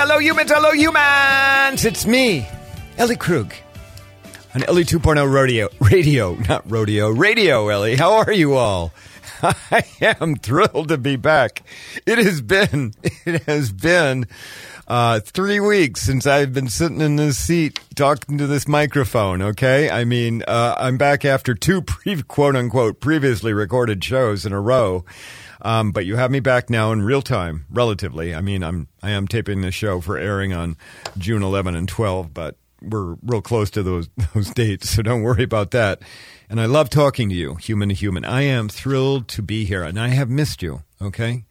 Hello, humans. Hello, humans. It's me, Ellie Krug, on Ellie 2.0 rodeo. Radio, not rodeo. Radio, Ellie. How are you all? I am thrilled to be back. It has been, it has been uh, three weeks since I've been sitting in this seat talking to this microphone. Okay, I mean, uh, I'm back after two pre- quote unquote previously recorded shows in a row. Um, but you have me back now in real time, relatively. I mean, I'm I am taping this show for airing on June 11 and 12, but we're real close to those those dates, so don't worry about that. And I love talking to you, human to human. I am thrilled to be here, and I have missed you. Okay,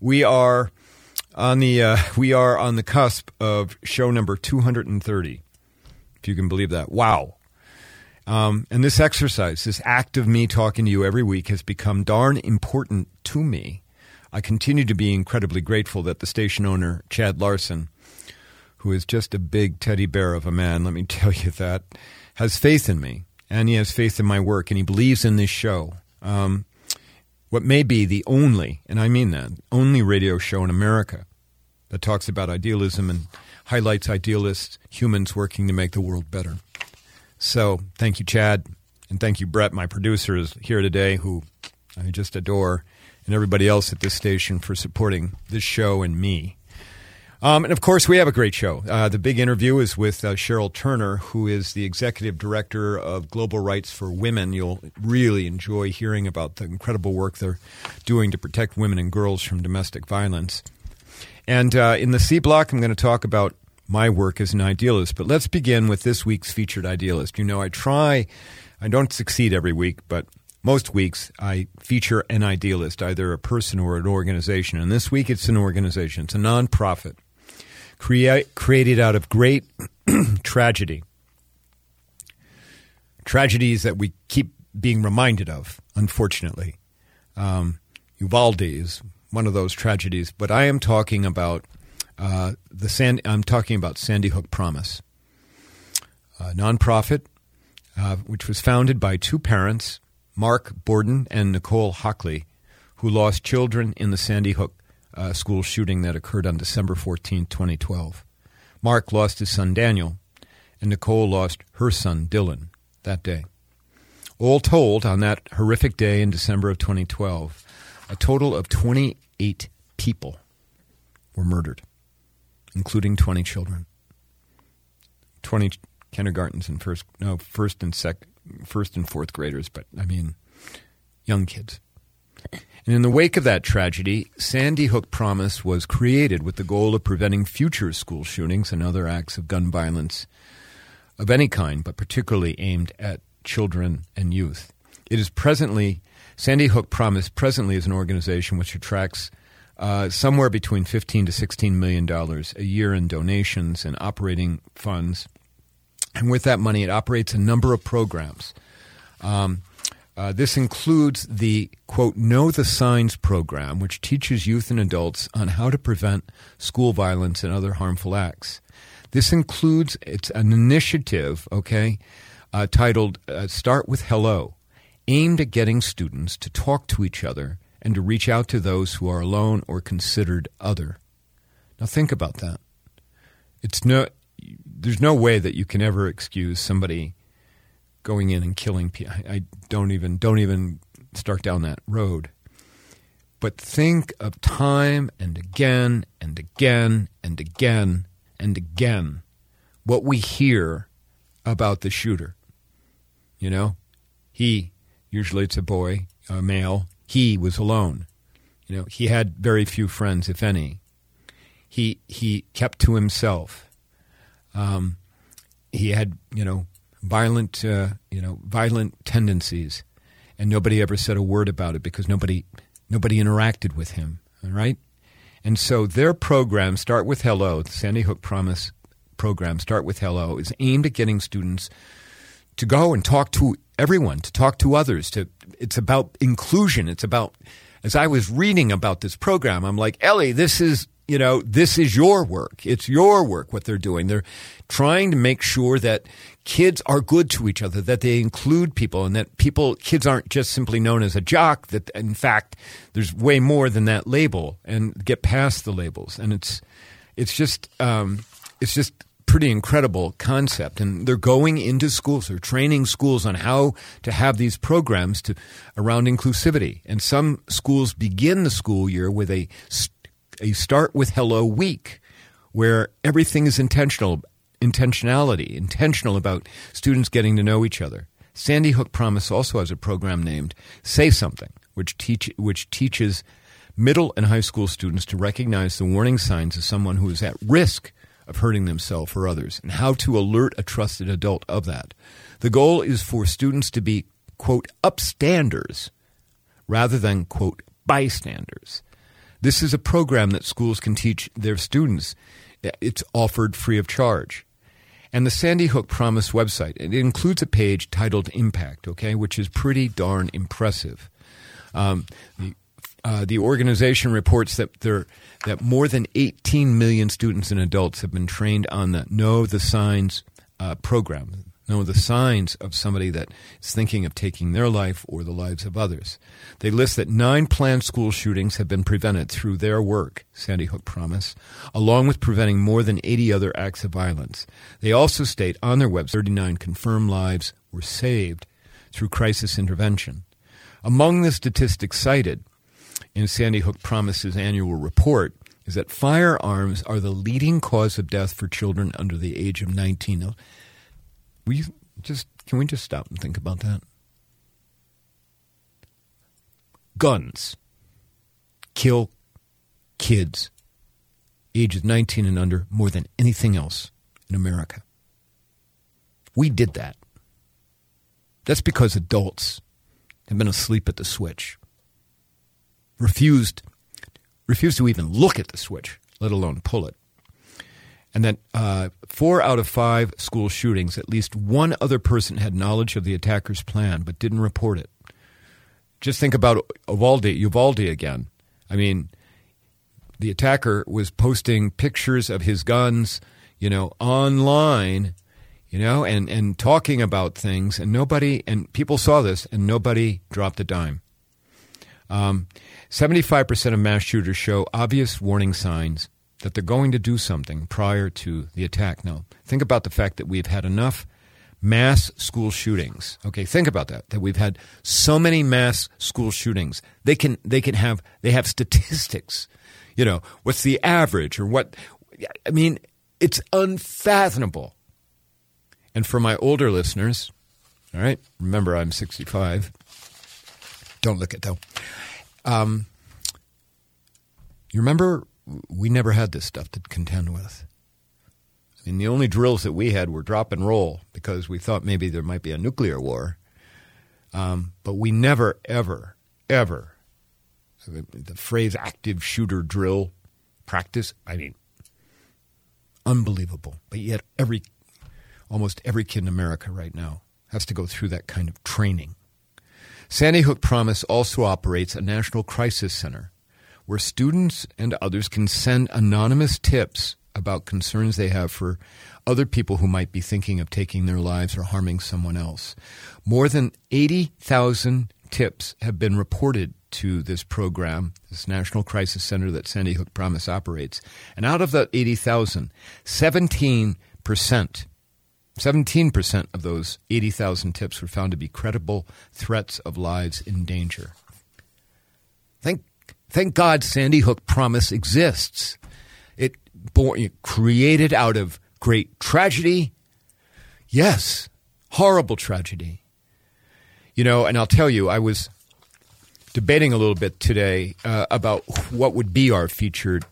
we are on the uh, we are on the cusp of show number 230, if you can believe that. Wow. Um, and this exercise, this act of me talking to you every week, has become darn important to me. I continue to be incredibly grateful that the station owner, Chad Larson, who is just a big teddy bear of a man, let me tell you that, has faith in me. And he has faith in my work, and he believes in this show. Um, what may be the only, and I mean that, only radio show in America that talks about idealism and highlights idealists, humans working to make the world better. So thank you, Chad. And thank you, Brett, my producer, is here today, who I just adore, and everybody else at this station for supporting this show and me. Um, and of course, we have a great show. Uh, the big interview is with uh, Cheryl Turner, who is the executive director of Global Rights for Women. You'll really enjoy hearing about the incredible work they're doing to protect women and girls from domestic violence. And uh, in the C block, I'm going to talk about my work as an idealist. But let's begin with this week's featured idealist. You know, I try, I don't succeed every week, but most weeks I feature an idealist, either a person or an organization. And this week it's an organization, it's a nonprofit crea- created out of great tragedy. Tragedies that we keep being reminded of, unfortunately. Um, Uvalde is one of those tragedies, but I am talking about uh, the Sand, I'm talking about Sandy Hook Promise, a nonprofit uh, which was founded by two parents, Mark Barden and Nicole Hockley, who lost children in the Sandy Hook uh, school shooting that occurred on December 14, 2012. Mark lost his son Daniel, and Nicole lost her son Dylan that day. All told, on that horrific day in December of 2012, a total of 28 people were murdered including 20 children. 20 kindergartens and first no first and sec first and fourth graders, but I mean young kids. And in the wake of that tragedy, Sandy Hook Promise was created with the goal of preventing future school shootings and other acts of gun violence of any kind, but particularly aimed at children and youth. It is presently Sandy Hook Promise presently is an organization which attracts uh, somewhere between 15 to 16 million dollars a year in donations and operating funds. And with that money, it operates a number of programs. Um, uh, this includes the quote Know the Signs program, which teaches youth and adults on how to prevent school violence and other harmful acts. This includes it's an initiative, okay, uh, titled uh, "Start with Hello," aimed at getting students to talk to each other and to reach out to those who are alone or considered other. Now think about that. It's no there's no way that you can ever excuse somebody going in and killing people. I don't even don't even start down that road. But think of time and again and again and again and again what we hear about the shooter. You know, he usually it's a boy, a male, he was alone. You know, he had very few friends, if any. He he kept to himself. Um, he had you know violent uh, you know violent tendencies, and nobody ever said a word about it because nobody nobody interacted with him. All right, and so their program, Start with Hello, the Sandy Hook Promise program, Start with Hello, is aimed at getting students to go and talk to everyone, to talk to others. To it's about inclusion. It's about as I was reading about this program, I'm like, Ellie, this is you know, this is your work. It's your work what they're doing. They're trying to make sure that kids are good to each other, that they include people, and that people, kids aren't just simply known as a jock, that in fact, there's way more than that label and get past the labels. And it's, it's just, um, it's just pretty incredible concept. And they're going into schools, they're training schools on how to have these programs to, around inclusivity. And some schools begin the school year with a, a start with hello week where everything is intentional intentionality, intentional about students getting to know each other. Sandy Hook Promise also has a program named Say Something, which teach which teaches middle and high school students to recognize the warning signs of someone who is at risk of hurting themselves or others and how to alert a trusted adult of that. The goal is for students to be quote upstanders rather than quote bystanders. This is a program that schools can teach their students. It's offered free of charge and the Sandy Hook Promise website. It includes a page titled Impact, okay, which is pretty darn impressive. Um, the, uh, the organization reports that there that more than 18 million students and adults have been trained on the Know the Signs uh, program know the signs of somebody that is thinking of taking their life or the lives of others. They list that nine planned school shootings have been prevented through their work, Sandy Hook Promise, along with preventing more than 80 other acts of violence. They also state on their website 39 confirmed lives were saved through crisis intervention. Among the statistics cited in Sandy Hook Promise's annual report is that firearms are the leading cause of death for children under the age of 19. We just can we just stop and think about that? Guns kill kids ages 19 and under more than anything else in America. We did that. That's because adults have been asleep at the switch. Refused refused to even look at the switch, let alone pull it and that uh, four out of five school shootings, at least one other person had knowledge of the attacker's plan but didn't report it. Just think about Uvalde, Uvalde again. I mean, the attacker was posting pictures of his guns, you know, online, you know, and, and talking about things, and nobody, and people saw this, and nobody dropped a dime. Um, 75% of mass shooters show obvious warning signs that they're going to do something prior to the attack. Now, think about the fact that we've had enough mass school shootings. Okay, think about that. That we've had so many mass school shootings. They can they can have they have statistics. You know, what's the average or what I mean, it's unfathomable. And for my older listeners, all right, remember I'm 65. Don't look at though. Um, you remember we never had this stuff to contend with. I mean, the only drills that we had were drop and roll because we thought maybe there might be a nuclear war. Um, but we never, ever, ever, the, the phrase active shooter drill practice, I mean, unbelievable. But yet, every, almost every kid in America right now has to go through that kind of training. Sandy Hook Promise also operates a national crisis center where students and others can send anonymous tips about concerns they have for other people who might be thinking of taking their lives or harming someone else. More than 80,000 tips have been reported to this program, this National Crisis Center that Sandy Hook Promise operates. And out of that 80,000, 17%, 17% of those 80,000 tips were found to be credible threats of lives in danger. Thank Thank God Sandy Hook Promise exists. It born, created out of great tragedy. Yes, horrible tragedy. You know, and I'll tell you, I was debating a little bit today uh, about what would be our featured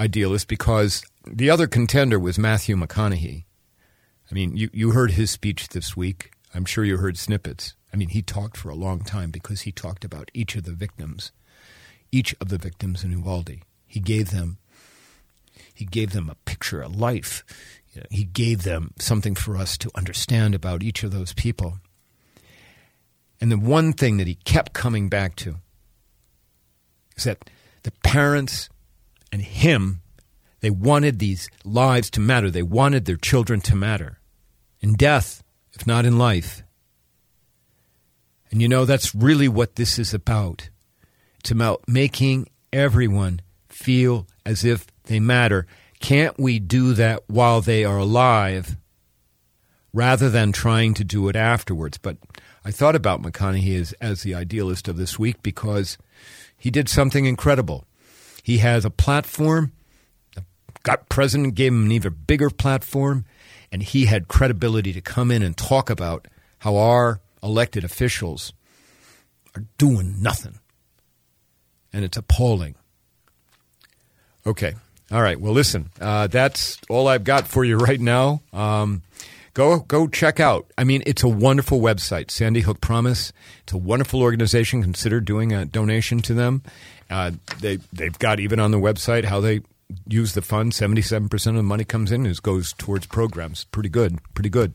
idealist because the other contender was Matthew McConaughey. I mean, you, you heard his speech this week. I'm sure you heard snippets. I mean, he talked for a long time because he talked about each of the victims each of the victims in Uvalde. He gave them he gave them a picture, a life. He gave them something for us to understand about each of those people. And the one thing that he kept coming back to is that the parents and him, they wanted these lives to matter. They wanted their children to matter. In death if not in life. And you know, that's really what this is about. It's about making everyone feel as if they matter. Can't we do that while they are alive rather than trying to do it afterwards? But I thought about McConaughey as, as the idealist of this week because he did something incredible. He has a platform. The president gave him an even bigger platform, and he had credibility to come in and talk about how our elected officials are doing nothing. And it's appalling. Okay. All right. Well, listen, uh, that's all I've got for you right now. Um, go go check out. I mean, it's a wonderful website, Sandy Hook Promise. It's a wonderful organization. Consider doing a donation to them. Uh, they they've got even on the website how they use the fund. Seventy seven percent of the money comes in and goes towards programs. Pretty good. Pretty good.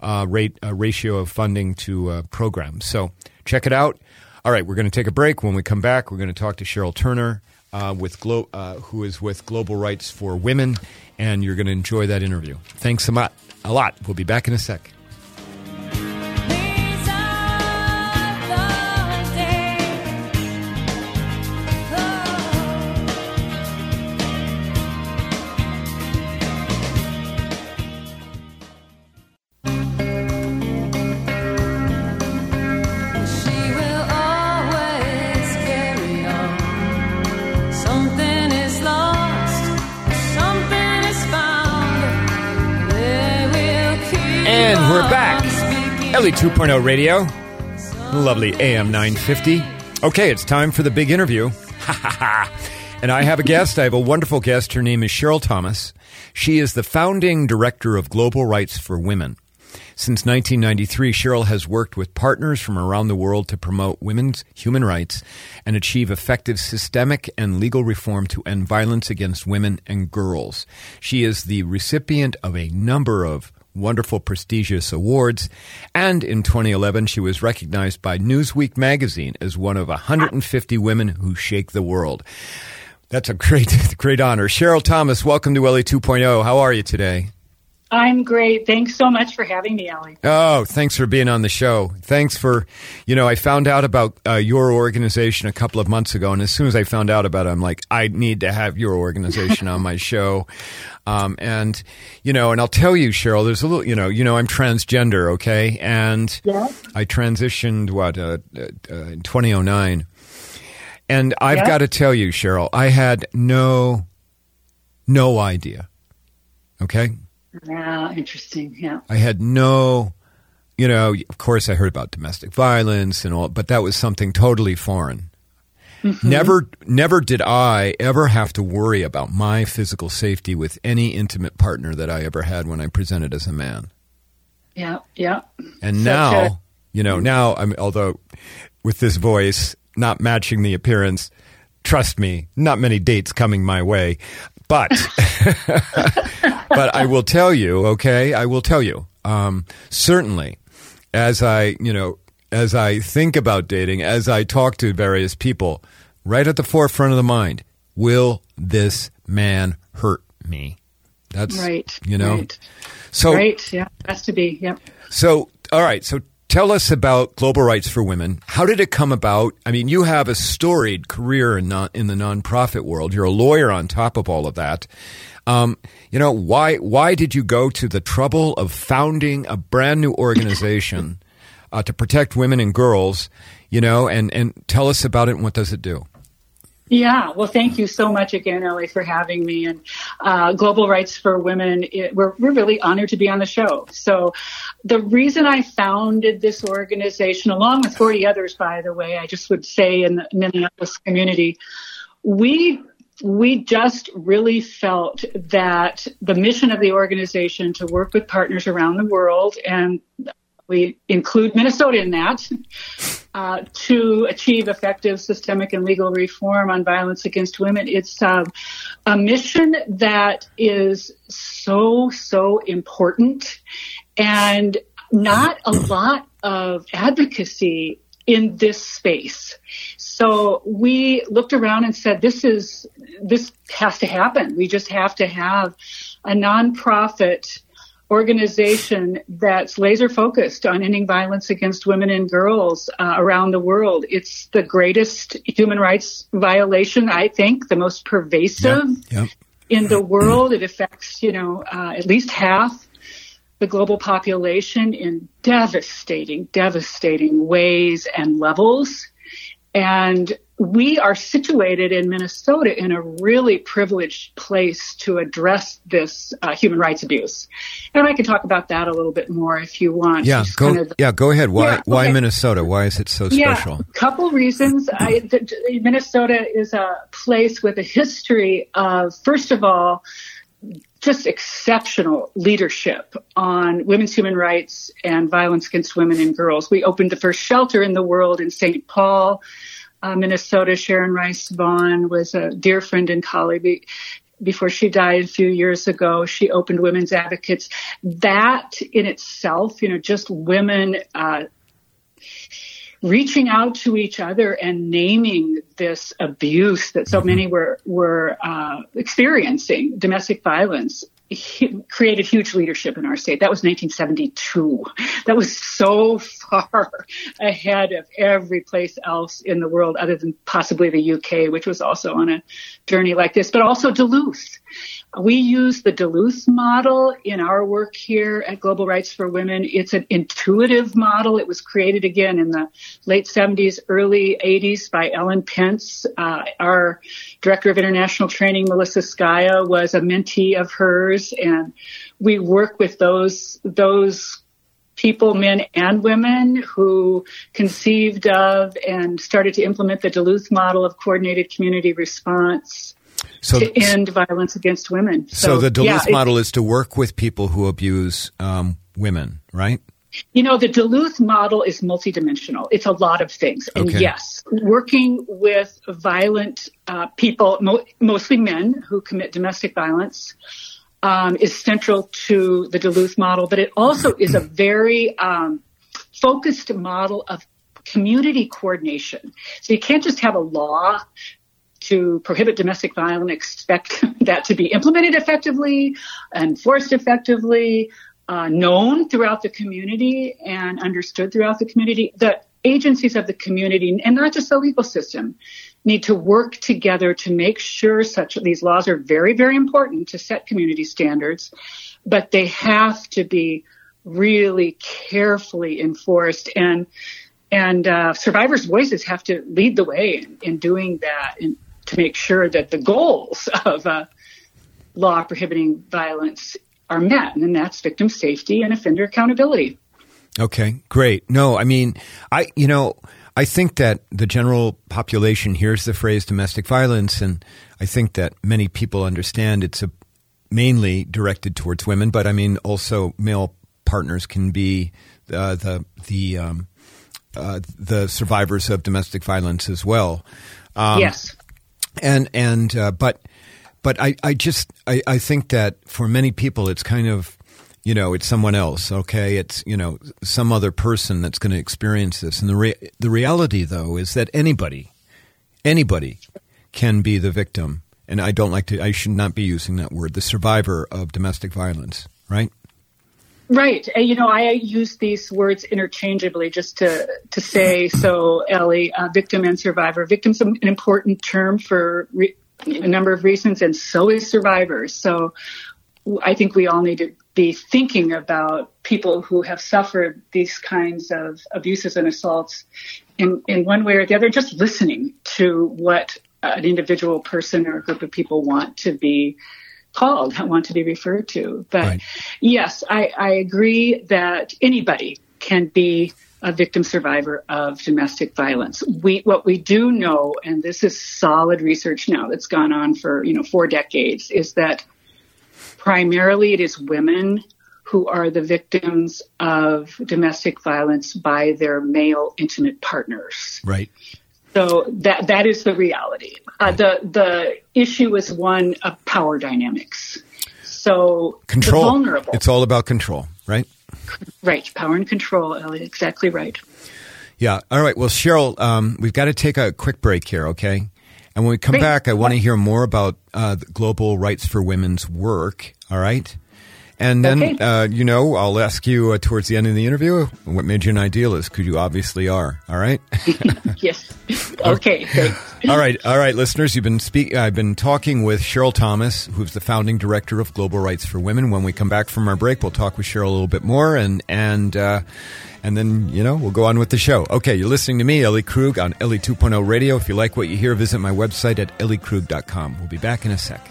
Uh, rate uh, ratio of funding to uh, programs. So check it out. All right, we're going to take a break. When we come back, we're going to talk to Cheryl Turner uh, with Glo- uh, who is with Global Rights for Women, and you're going to enjoy that interview. Thanks a lot. A lot. We'll be back in a sec. 2.0 Radio. Lovely AM 950. Okay, it's time for the big interview. and I have a guest. I have a wonderful guest. Her name is Cheryl Thomas. She is the founding director of Global Rights for Women. Since 1993, Cheryl has worked with partners from around the world to promote women's human rights and achieve effective systemic and legal reform to end violence against women and girls. She is the recipient of a number of wonderful prestigious awards. And in 2011, she was recognized by Newsweek magazine as one of 150 women who shake the world. That's a great, great honor. Cheryl Thomas, welcome to Ellie 2.0. How are you today? I'm great. Thanks so much for having me, Ellie. Oh, thanks for being on the show. Thanks for, you know, I found out about uh, your organization a couple of months ago, and as soon as I found out about it, I'm like, I need to have your organization on my show. Um, and you know, and I'll tell you, Cheryl, there's a little, you know, you know, I'm transgender, okay, and yeah. I transitioned what uh, uh, in 2009, and I've yeah. got to tell you, Cheryl, I had no, no idea. Okay, yeah, interesting. Yeah. I had no, you know, of course I heard about domestic violence and all, but that was something totally foreign. Mm-hmm. Never, never did I ever have to worry about my physical safety with any intimate partner that I ever had when I presented as a man. Yeah, yeah. And Such now, you know, now I'm although with this voice not matching the appearance, trust me, not many dates coming my way. But, but I will tell you, okay, I will tell you, um, certainly, as I, you know, as I think about dating, as I talk to various people, right at the forefront of the mind, will this man hurt me? That's right. You know, right. so right, yeah, has to be, yep. So, all right, so Tell us about Global Rights for Women. How did it come about? I mean, you have a storied career in, non, in the nonprofit world. You're a lawyer on top of all of that. Um, you know, why why did you go to the trouble of founding a brand new organization uh, to protect women and girls? You know, and and tell us about it and what does it do? Yeah, well, thank you so much again, Ellie, for having me. And uh, Global Rights for Women, it, we're, we're really honored to be on the show. So, the reason I founded this organization, along with 40 others, by the way, I just would say in the Minneapolis community, we we just really felt that the mission of the organization to work with partners around the world and we include Minnesota in that, uh, to achieve effective systemic and legal reform on violence against women. It's uh, a mission that is so, so important and not a lot of advocacy in this space. So we looked around and said, this is, this has to happen. We just have to have a nonprofit organization that's laser focused on ending violence against women and girls uh, around the world. It's the greatest human rights violation, I think, the most pervasive Yep, yep. in the world. It affects, you know, uh, at least half the global population in devastating, devastating ways and levels. And we are situated in Minnesota in a really privileged place to address this uh, human rights abuse. And I can talk about that a little bit more if you want. Yeah, Just go. kind of- yeah, go ahead. Why? Yeah, Why. Minnesota? Why is it so special? yeah, couple reasons. I, th- Minnesota is a place with a history of, first of all, just exceptional leadership on women's human rights and violence against women and girls. We opened the first shelter in the world in St. Paul, uh, Minnesota. Sharon Rice Vaughan was a dear friend and colleague. Be- Before she died a few years ago, she opened Women's Advocates. That in itself, you know, just women uh, reaching out to each other and naming this abuse that so many were were uh, experiencing, domestic violence, created huge leadership in our state. That was 1972. That was so far ahead of every place else in the world, other than possibly the UK, which was also on a journey like this, but also Duluth. We use the Duluth model in our work here at Global Rights for Women. It's an intuitive model. It was created again in the late 70s, early 80s by Ellen Pence. Uh, our director of international training, Melissa Scaia, was a mentee of hers, and we work with those those people, men and women, who conceived of and started to implement the Duluth model of coordinated community response So, to end violence against women. so the Duluth yeah, model is to work with people who abuse um, women, right? You know, the Duluth model is multidimensional. It's a lot of things. And Okay. yes, working with violent uh, people, mo- mostly men who commit domestic violence, um, is central to the Duluth model, but it also is a very um, focused model of community coordination. So you can't just have a law to prohibit domestic violence and expect that to be implemented effectively, enforced effectively, uh, known throughout the community and understood throughout the community. The agencies of the community, and not just the legal system, need to work together to make sure such these laws are very, very important to set community standards, but they have to be really carefully enforced and and uh, survivors' voices have to lead the way in, in doing that and to make sure that the goals of uh, law prohibiting violence are met, and that's victim safety and offender accountability. Okay, great. No, I mean, I you know, I think that the general population hears the phrase domestic violence, and I think that many people understand it's a mainly directed towards women, but I mean, also male partners can be uh, the the um, uh, the survivors of domestic violence as well. Um, yes. and and uh, but but I, I just I, I think that for many people it's kind of you know it's someone else okay it's you know some other person that's going to experience this and the re- the reality though is that anybody anybody can be the victim and I don't like to I should not be using that word the survivor of domestic violence right Right. And, you know, I use these words interchangeably just to, to say so, Ellie, uh, victim and survivor. Victim's an important term for re- a number of reasons, and so is survivor. So I think we all need to be thinking about people who have suffered these kinds of abuses and assaults in, in one way or the other, just listening to what an individual person or a group of people want to be called, want to be referred to. But Right. yes, I, I agree that anybody can be a victim survivor of domestic violence. We, what we do know, and this is solid research now that's gone on for, you know, four decades, is that primarily it is women who are the victims of domestic violence by their male intimate partners. right So that that is the reality. Uh, the the issue is one of power dynamics. So control vulnerable, it's all about control right right? Power and control, Elliot. Exactly right. Yeah. All right. Well, Cheryl, um, we've got to take a quick break here, okay? And when we come Great. back, I want to hear more about uh, Global Rights for Women's work. All right. And then, Okay. uh, you know, I'll ask you uh, towards the end of the interview what made you an idealist, because you obviously are. All right. Yes. Okay. All right, all right, listeners. You've been speak. I've been talking with Cheryl Thomas, who's the founding director of Global Rights for Women. When we come back from our break, we'll talk with Cheryl a little bit more, and and uh, and then you know we'll go on with the show. Okay, you're listening to me, Ellie Krug, on Ellie 2.0 Radio. If you like what you hear, visit my website at elliekrug.com. We'll be back in a sec.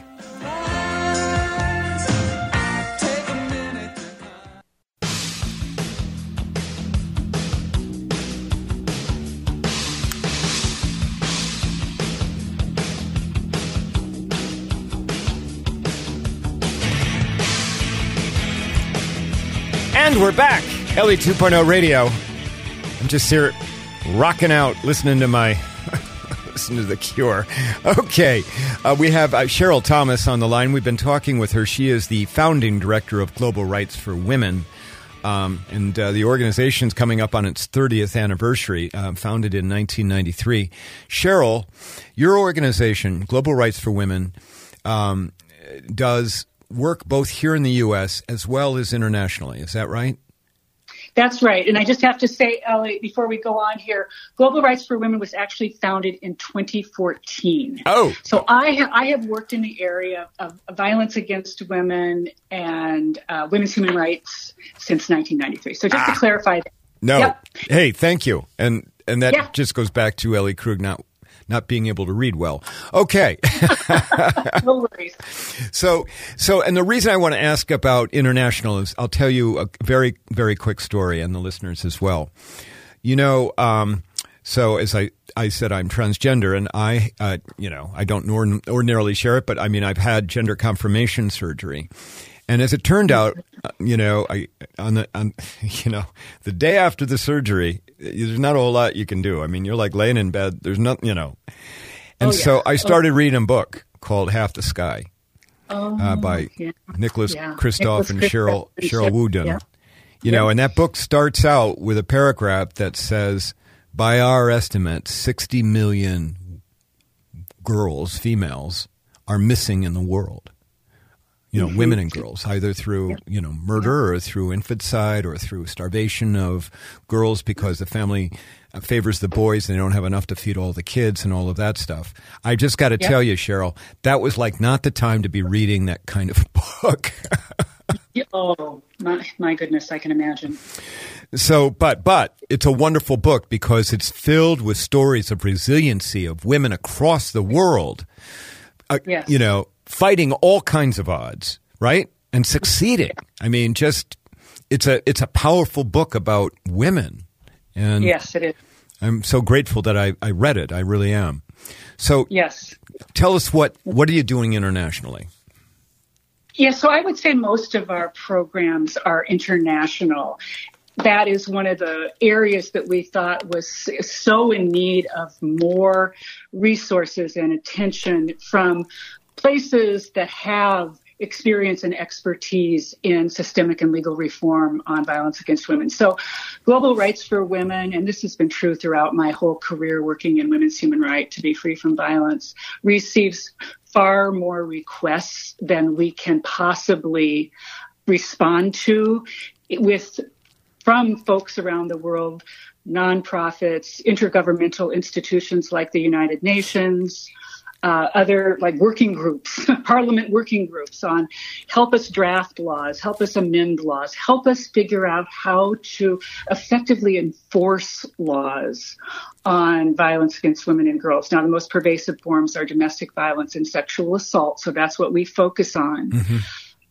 We're back. Ellie 2.0 Radio. I'm just here rocking out, listening to my. listening to The Cure. Okay. Uh, we have uh, Cheryl Thomas on the line. We've been talking with her. She is the founding director of Global Rights for Women. Um, and uh, the organization's coming up on its 30th anniversary, uh, founded in 1993. Cheryl, your organization, Global Rights for Women, um, does work both here in the U.S. as well as internationally. Is that right? That's right. And I just have to say, Ellie, before we go on here, Global Rights for Women was actually founded in 2014. Oh, So I, ha- I have worked in the area of violence against women and uh, women's human rights since 1993. So just to clarify that. no. Yep. Hey, thank you. And and that Yeah. just goes back to Ellie Krug not not being able to read well. Okay. No worries. So, so, and the reason I want to ask about international is I'll tell you a very, very quick story and the listeners as well. You know, um, so as I, I said, I'm transgender and I, uh, you know, I don't nor- ordinarily share it, but I mean, I've had gender confirmation surgery. And as it turned out, uh, you know, I, on the, on, you know, the day after the surgery, there's not a whole lot you can do. I mean, you're like laying in bed. There's nothing, you know. And Oh, yeah. so I started reading a book called Half the Sky Oh, uh, by yeah. Nicholas Yeah. Kristof and Kristof Cheryl and Cheryl Cheryl- WuDunn. yeah. You know, and that book starts out with a paragraph that says, "By our estimate, sixty million girls, females, are missing in the world." You know, women and girls, either through you know murder or through infanticide or through starvation of girls because the family favors the boys and they don't have enough to feed all the kids and all of that stuff. I just got to tell you, Cheryl, that was like not the time to be reading that kind of book. Oh, my, my goodness, I can imagine. So, but but it's a wonderful book because it's filled with stories of resiliency of women across the world. Uh, Yes. You know, fighting all kinds of odds, right, and succeeding. I mean, just it's a it's a powerful book about women, and Yes, it is. I'm so grateful that I, I read it. I really am. So, Yes. tell us what what are you doing internationally? Yeah, so I would say most of our programs are international. That is one of the areas that we thought was so in need of more resources and attention from places that have experience and expertise in systemic and legal reform on violence against women. So global rights for women, and this has been true throughout my whole career working in women's human right to be free from violence, receives far more requests than we can possibly respond to with from folks around the world, nonprofits, intergovernmental institutions like the United Nations, uh, other like working groups, parliament working groups on help us draft laws, help us amend laws, help us figure out how to effectively enforce laws on violence against women and girls. Now, the most pervasive forms are domestic violence and sexual assault, so that's what we focus on.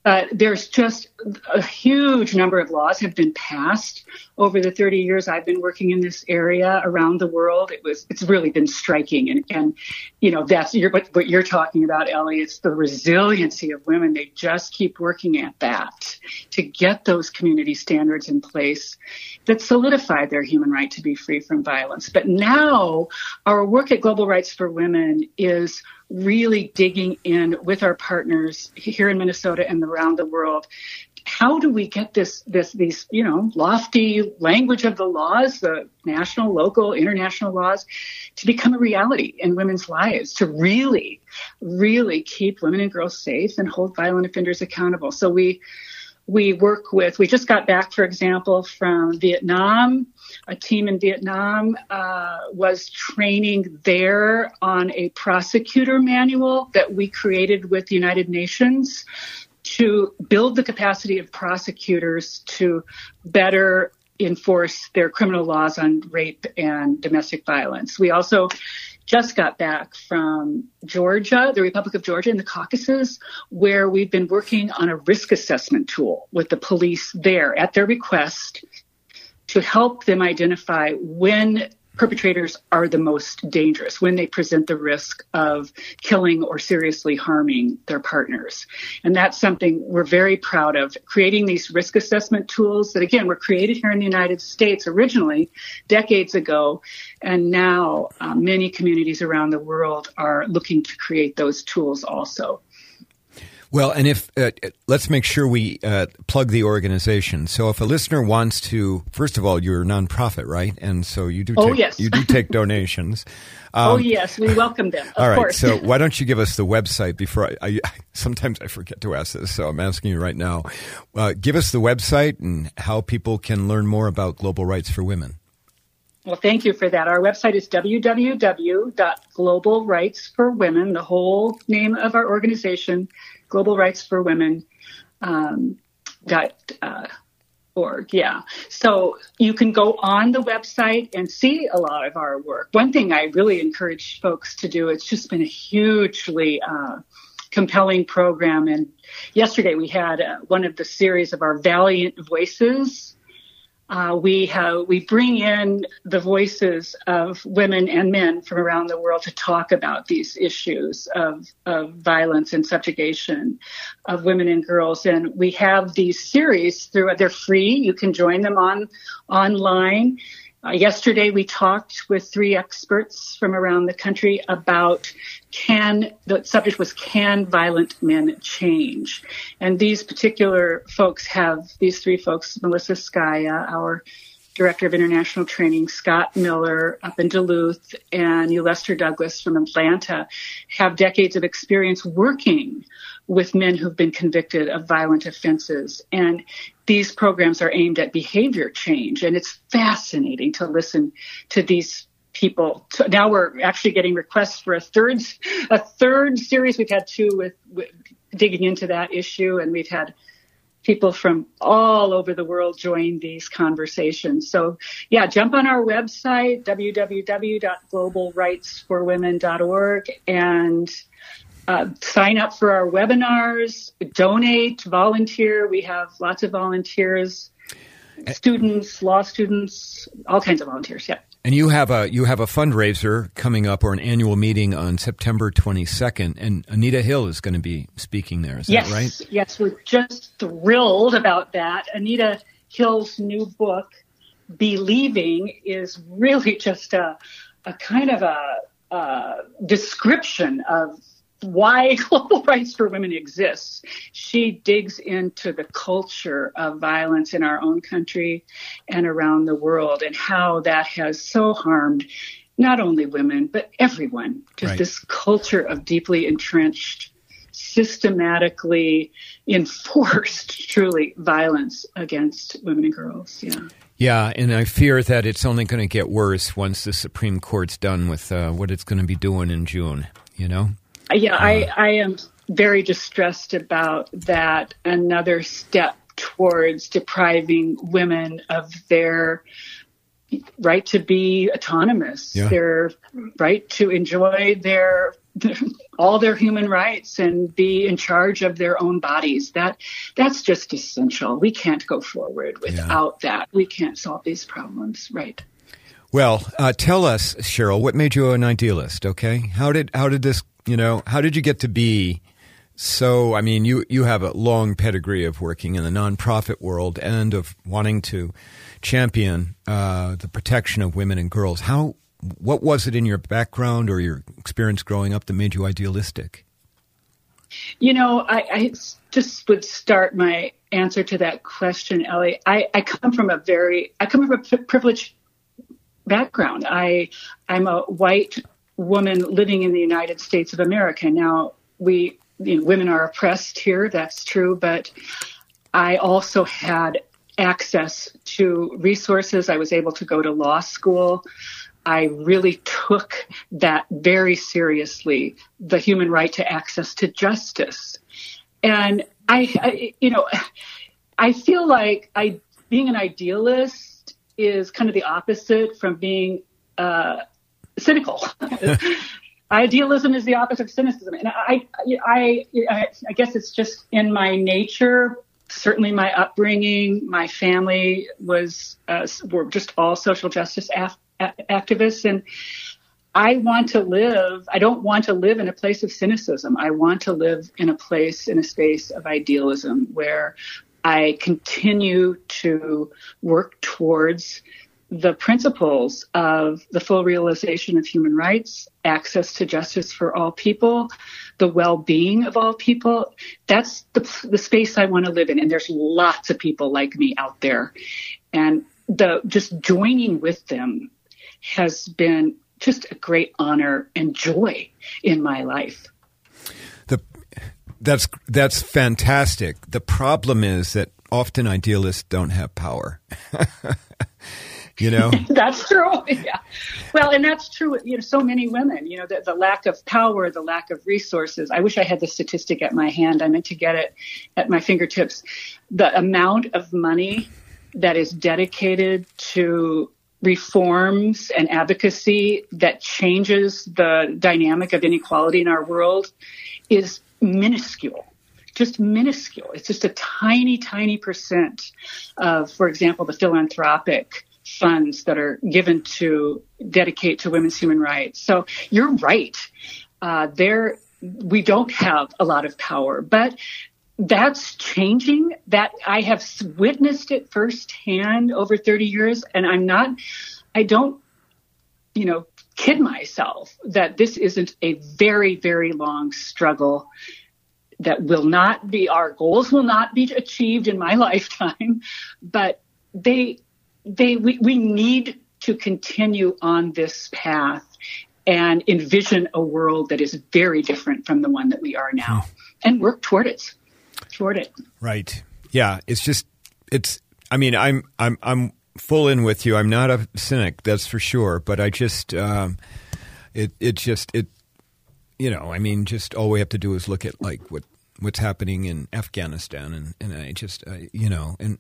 Uh, there's just a huge number of laws have been passed over the 30 years I've been working in this area around the world. It was, it's really been striking. And, and, you know, that's what, what you're talking about, Ellie. It's the resiliency of women. They just keep working at that to get those community standards in place that solidify their human right to be free from violence. But now our work at Global Rights for Women is really digging in with our partners here in Minnesota and around the world. How do we get this, this, these, you know, lofty language of the laws, the national, local, international laws to become a reality in women's lives, to really, really keep women and girls safe and hold violent offenders accountable? So we, we work with, we just got back, for example, from Vietnam. A team in Vietnam uh, was training there on a prosecutor manual that we created with the United Nations to build the capacity of prosecutors to better enforce their criminal laws on rape and domestic violence. We also just got back from Georgia, the Republic of Georgia in the Caucasus, where we've been working on a risk assessment tool with the police there at their request to help them identify when perpetrators are the most dangerous when they present the risk of killing or seriously harming their partners. And that's something we're very proud of, creating these risk assessment tools that, again, were created here in the United States originally decades ago. And now uh, many communities around the world are looking to create those tools also. Well, and if uh, let's make sure we uh, plug the organization. So, if a listener wants to, first of all, you're a nonprofit, right? And so you do. Oh, take, yes. you do take donations. Um, oh yes, we welcome them. all right. Course. So, why don't you give us the website before I, I, Sometimes I forget to ask this, so I'm asking you right now. Uh, give us the website and how people can learn more about global rights for women. Well, thank you for that. Our website is www.globalrightsforwomen, the whole name of our organization, Global Rights for Women. Um, dot, uh, org. Yeah. So you can go on the website and see a lot of our work. One thing I really encourage folks to do, it's just been a hugely uh, compelling program. And yesterday we had uh, one of the series of our Valiant Voices uh, we have we bring in the voices of women and men from around the world to talk about these issues of, of violence and subjugation of women and girls. And we have these series through they're free. You can join them on online. Uh, yesterday, we talked with three experts from around the country about can, the subject was can violent men change? And these particular folks have, these three folks, Melissa Scaia, our Director of International Training, Scott Miller up in Duluth, and Lester Douglas from Atlanta have decades of experience working with men who've been convicted of violent offenses. And these programs are aimed at behavior change. And it's fascinating to listen to these people. So now we're actually getting requests for a third, a third series. We've had two with, with digging into that issue and we've had people from all over the world join these conversations. So yeah, jump on our website, www.globalrightsforwomen.org and uh, sign up for our webinars, donate, volunteer. We have lots of volunteers, students, law students, all kinds of volunteers. Yeah. And you have a you have a fundraiser coming up or an annual meeting on September 22nd, and Anita Hill is going to be speaking there. Is yes, that right? Yes, we're just thrilled about that. Anita Hill's new book, Believing, is really just a a kind of a, a description of why global rights for women exists. She digs into the culture of violence in our own country and around the world and how that has so harmed not only women, but everyone. Just right. this culture of deeply entrenched, systematically enforced, truly, violence against women and girls. Yeah. Yeah, and I fear that it's only going to get worse once the Supreme Court's done with uh, what it's going to be doing in June, you know? Yeah, I, I am very distressed about that. Another step towards depriving women of their right to be autonomous, Yeah. their right to enjoy their all their human rights and be in charge of their own bodies. That that's just essential. We can't go forward without that. We can't solve these problems. Right. Well, uh, tell us, Cheryl, what made you an idealist? Okay, how did how did this you know how did you get to be so? I mean, you you have a long pedigree of working in the nonprofit world and of wanting to champion uh, the protection of women and girls. How what was it in your background or your experience growing up that made you idealistic? You know, I, I just would start my answer to that question, Ellie. I, I come from a very, I come from a privileged background. I, I'm a white woman living in the United States of America. Now, we, you know, women are oppressed here. That's true, but I also had access to resources. I was able to go to law school. I really took that very seriously, the human right to access to justice. And I, I you know, I feel like I, being an idealist is kind of the opposite from being uh, cynical. Idealism is the opposite of cynicism, and I, I, I, I guess it's just in my nature certainly my upbringing, my family was uh, were just all social justice af- activists, and I want to live. I don't want to live in a place of cynicism. I want to live in a place in a space of idealism where I continue to work towards the principles of the full realization of human rights, access to justice for all people, the well-being of all people. That's the, the space I want to live in. And there's lots of people like me out there. And the just joining with them has been just a great honor and joy in my life. That's, that's fantastic. The problem is that often idealists don't have power. you know? That's true. Yeah. Well and that's true you know so many women you know the, the, lack of power the lack of resources. I wish i had the statistic at my hand. I meant to get it at my fingertips. The amount of money that is dedicated to reforms and advocacy that changes the dynamic of inequality in our world is minuscule just minuscule. It's just a tiny, tiny percent of, for example, the philanthropic funds that are given to dedicate to women's human rights. So you're right. Uh, there, we don't have a lot of power, but that's changing. That I have witnessed it firsthand over 30 years, and I'm not. I don't, you know, kid myself that this isn't a very, very long struggle that will not be our goals will not be achieved in my lifetime, but they they we, we need to continue on this path and envision a world that is very different from the one that we are now hmm. and work toward it toward it. Right. Yeah. It's just it's i mean i'm i'm i'm full in with you. I'm not a cynic that's for sure but i just um it it just it you know i mean just all we have to do is look at like what what's happening in afghanistan and and i just uh, you know and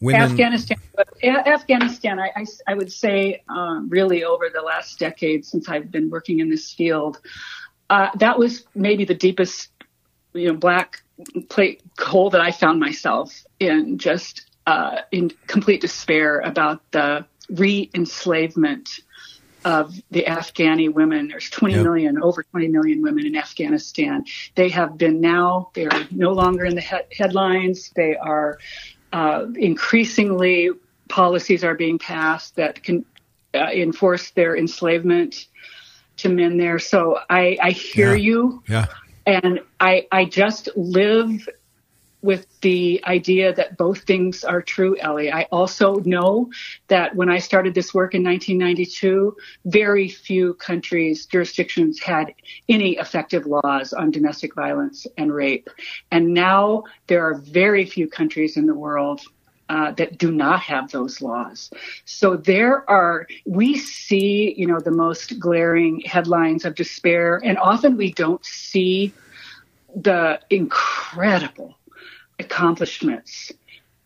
Women... Afghanistan, Afghanistan, I, I, I would say, um, really over the last decade since I've been working in this field, uh, that was maybe the deepest, you know, black plate hole that I found myself in, just uh, in complete despair about the re-enslavement of the Afghani women. There's 20 yep. million, over 20 million women in Afghanistan. They have been now, they are no longer in the he- headlines. They are uh, increasingly policies are being passed that can uh, enforce their enslavement to men there. So I, I hear yeah. you. Yeah. And I, I just live with the idea that both things are true, Ellie. I also know that when I started this work in 1992, very few countries, jurisdictions had any effective laws on domestic violence and rape. And now there are very few countries in the world uh, that do not have those laws. So there are, we see, you know, the most glaring headlines of despair, and often we don't see the incredible accomplishments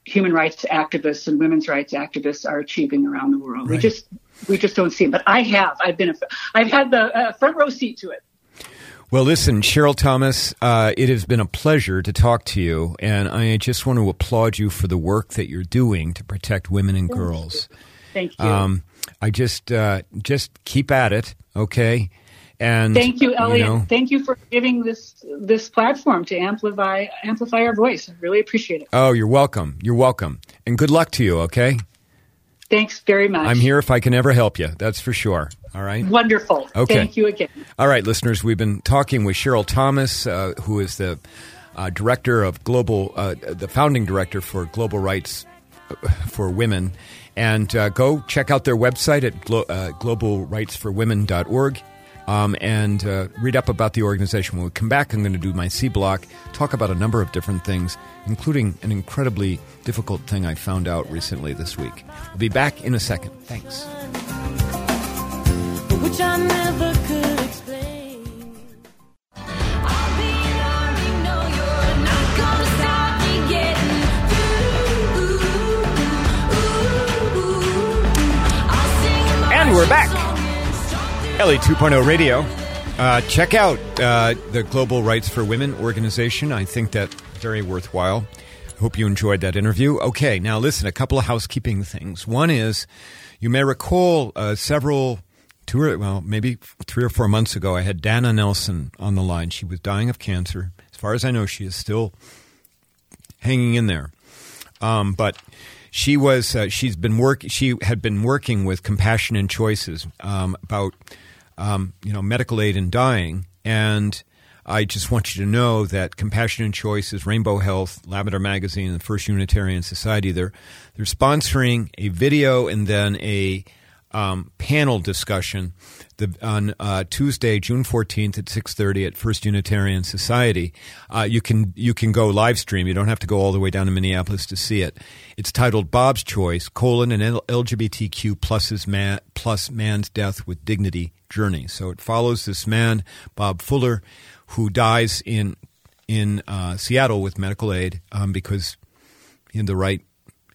human rights activists and women's rights activists are achieving around the world. Right. We just we just don't see it. But I have. I've been. A, I've had the uh, front row seat to it. Well, listen, Cheryl Thomas, uh, it has been a pleasure to talk to you, and I just want to applaud you for the work that you're doing to protect women and Thank girls. You. Thank you. Um, I just uh, just keep at it, okay? And thank you, Elliot. You know, thank you for giving this this platform to amplify amplify our voice. I really appreciate it. Oh, you're welcome. You're welcome. And good luck to you, okay? Thanks very much. I'm here if I can ever help you. That's for sure. All right. Wonderful. Okay. Thank you again. All right, listeners, we've been talking with Cheryl Thomas, uh, who is the uh, director of global, uh, the founding director for Global Rights uh, for Women. And uh, go check out their website at glo- uh, globalrightsforwomen.org um, and uh, read up about the organization. When we come back, I'm going to do my C block, talk about a number of different things, including an incredibly difficult thing I found out recently this week. We'll be back in a second. Thanks. And we're back. Ellie 2.0 Radio. Uh, check out uh, the Global Rights for Women organization. I think that very worthwhile. Hope you enjoyed that interview. Okay, now listen, a couple of housekeeping things. One is, you may recall uh, several, two or, well, maybe three or four months ago, I had Dana Nelson on the line. She was dying of cancer. As far as I know, she is still hanging in there. Um, but she was uh, she's been work she had been working with Compassion and Choices um, about um, you know medical aid in dying, and I just want you to know that Compassion and Choices Rainbow Health, Lavender Magazine, and the First Unitarian Society. They're they're sponsoring a video and then a um, panel discussion the, on uh, Tuesday, June fourteenth at six thirty at First Unitarian Society. Uh, you can you can go live stream. You don't have to go all the way down to Minneapolis to see it. It's titled "Bob's Choice: colon and LGBTQ plus man, plus man's death with dignity journey." So it follows this man, Bob Fuller, who dies in in uh, Seattle with medical aid um, because he had the right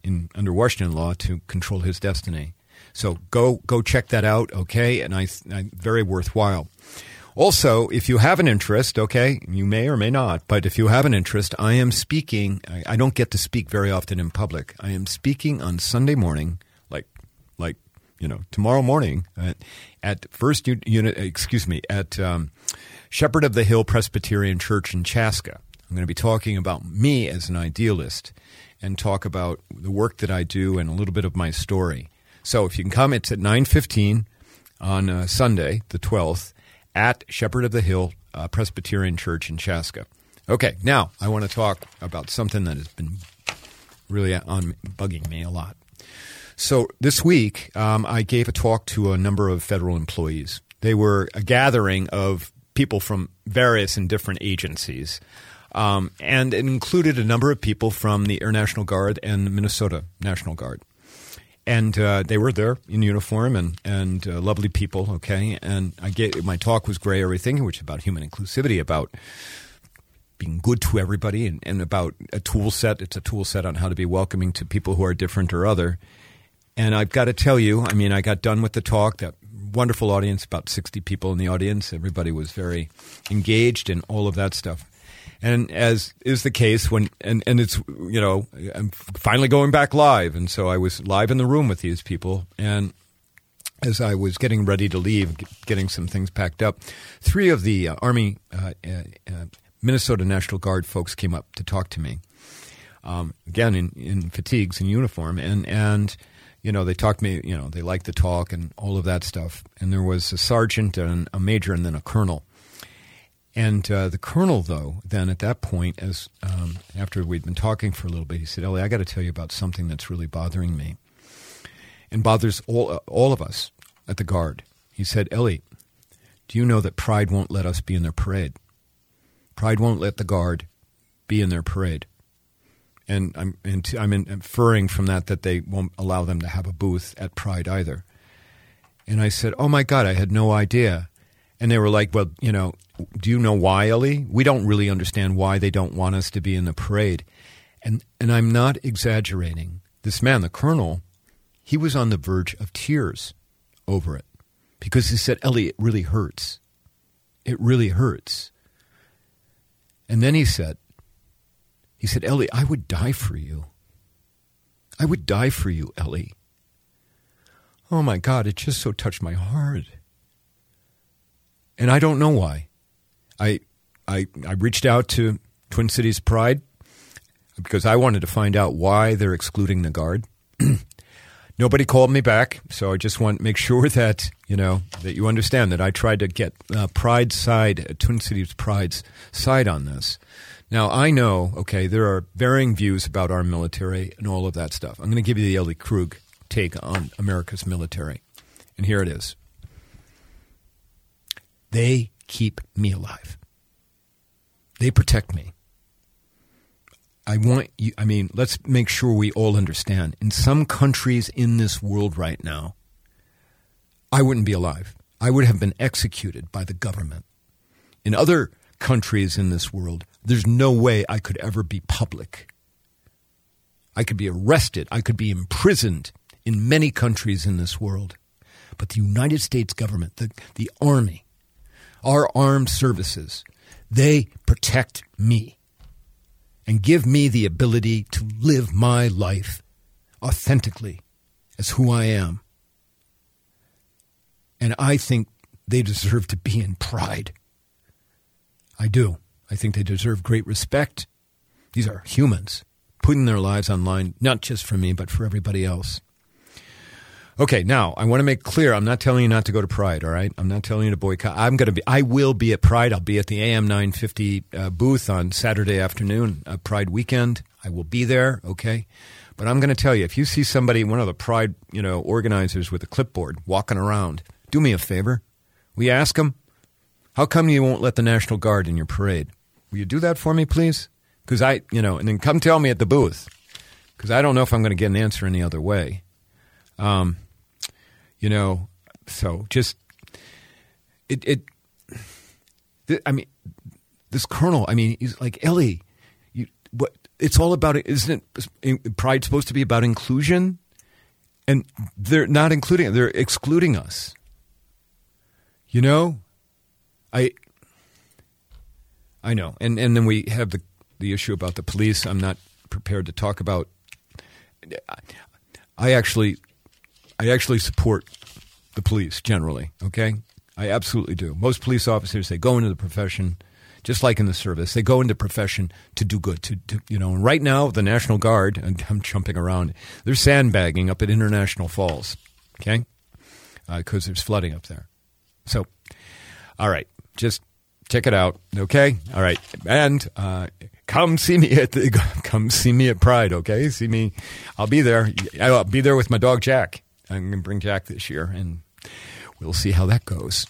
in under Washington law to control his destiny. So go go check that out, okay? And I, I very worthwhile. Also, if you have an interest, okay, you may or may not, but if you have an interest, I am speaking. I, I don't get to speak very often in public. I am speaking on Sunday morning, like like you know tomorrow morning at, at First Unit. Excuse me, at um, Shepherd of the Hill Presbyterian Church in Chaska. I'm going to be talking about me as an idealist and talk about the work that I do and a little bit of my story. So if you can come, it's at 9.15 on uh, Sunday, the 12th, at Shepherd of the Hill uh, Presbyterian Church in Chaska. Okay, now I want to talk about something that has been really on bugging me a lot. So this week, um, I gave a talk to a number of federal employees. They were a gathering of people from various and different agencies. Um, and it included a number of people from the Air National Guard and the Minnesota National Guard and uh, they were there in uniform and and uh, lovely people. Okay, and I get my talk was great, everything, which about human inclusivity, about being good to everybody, and, and about a tool set. It's a tool set on how to be welcoming to people who are different or other. And I've got to tell you, I mean, I got done with the talk. That wonderful audience, about sixty people in the audience. Everybody was very engaged and all of that stuff. And as is the case when, and, and it's, you know, I'm finally going back live. And so I was live in the room with these people. And as I was getting ready to leave, getting some things packed up, three of the uh, Army, uh, uh, uh, Minnesota National Guard folks came up to talk to me. Um, again, in, in fatigues and uniform. And, and, you know, they talked me, you know, they liked the talk and all of that stuff. And there was a sergeant and a major and then a colonel. And uh, the colonel, though, then at that point, as um, after we'd been talking for a little bit, he said, "Ellie, I got to tell you about something that's really bothering me, and bothers all uh, all of us at the guard." He said, "Ellie, do you know that pride won't let us be in their parade? Pride won't let the guard be in their parade." And I'm I'm inferring from that that they won't allow them to have a booth at Pride either. And I said, "Oh my God, I had no idea." And they were like, well, you know, do you know why, Ellie? We don't really understand why they don't want us to be in the parade. And, and I'm not exaggerating. This man, the colonel, he was on the verge of tears over it because he said, Ellie, it really hurts. It really hurts. And then he said, he said, Ellie, I would die for you. I would die for you, Ellie. Oh my God, it just so touched my heart and I don't know why. I I I reached out to Twin Cities Pride because I wanted to find out why they're excluding the guard. Nobody called me back, so I just want to make sure that you know that you understand that I tried to get uh, Pride side, uh, Twin Cities Pride's side on this. Now I know, okay, there are varying views about our military and all of that stuff. I'm going to give you the Ellie Krug take on America's military, and here it is. They keep me alive. They protect me. I want you, I mean, let's make sure we all understand. In some countries in this world right now, I wouldn't be alive. I would have been executed by the government. In other countries in this world, there's no way I could ever be public. I could be arrested. I could be imprisoned in many countries in this world. But the United States government, the, the Army, our armed services, they protect me and give me the ability to live my life authentically as who I am. And I think they deserve to be in pride. I do. I think they deserve great respect. These are humans putting their lives online, not just for me, but for everybody else. Okay, now I want to make clear I'm not telling you not to go to Pride, all right? I'm not telling you to boycott. I'm going to be, I will be at Pride. I'll be at the AM 950 uh, booth on Saturday afternoon, uh, Pride weekend. I will be there, okay? But I'm going to tell you, if you see somebody, one of the Pride, you know, organizers with a clipboard walking around, do me a favor. We ask them, how come you won't let the National Guard in your parade? Will you do that for me, please? Because I, you know, and then come tell me at the booth, because I don't know if I'm going to get an answer any other way. Um, you know, so just it it. th- I mean, this colonel. I mean, he's like Ellie. You what? It's all about isn't it? Pride supposed to be about inclusion, and they're not including. They're excluding us. You know, I. I know, and and then we have the the issue about the police. I'm not prepared to talk about. I actually, I actually support the police generally. Okay, I absolutely do. Most police officers they go into the profession, just like in the service, they go into profession to do good. To, to you know, and right now the National Guard, and I'm jumping around, they're sandbagging up at International Falls. Okay, because there's flooding up there. So, all right, just check it out. Okay, all right, and uh, come see me at the come see me at Pride. Okay, see me. I'll be there. I'll be there with my dog Jack. I'm going to bring Jack this year, and we'll see how that goes.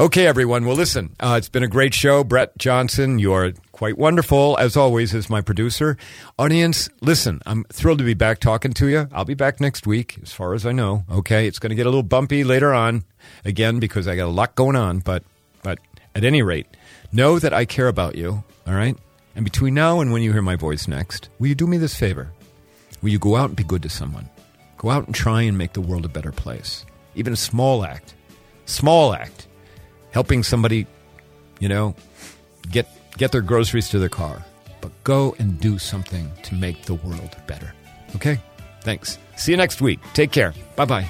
Okay, everyone. Well, listen, uh, it's been a great show. Brett Johnson, you're quite wonderful, as always, as my producer. Audience, listen, I'm thrilled to be back talking to you. I'll be back next week, as far as I know. Okay, it's going to get a little bumpy later on, again, because I got a lot going on, but, but at any rate, know that I care about you, all right? And between now and when you hear my voice next, will you do me this favor? Will you go out and be good to someone? Go out and try and make the world a better place. Even a small act. Small act. Helping somebody, you know, get get their groceries to their car. But go and do something to make the world better. Okay? Thanks. See you next week. Take care. Bye bye.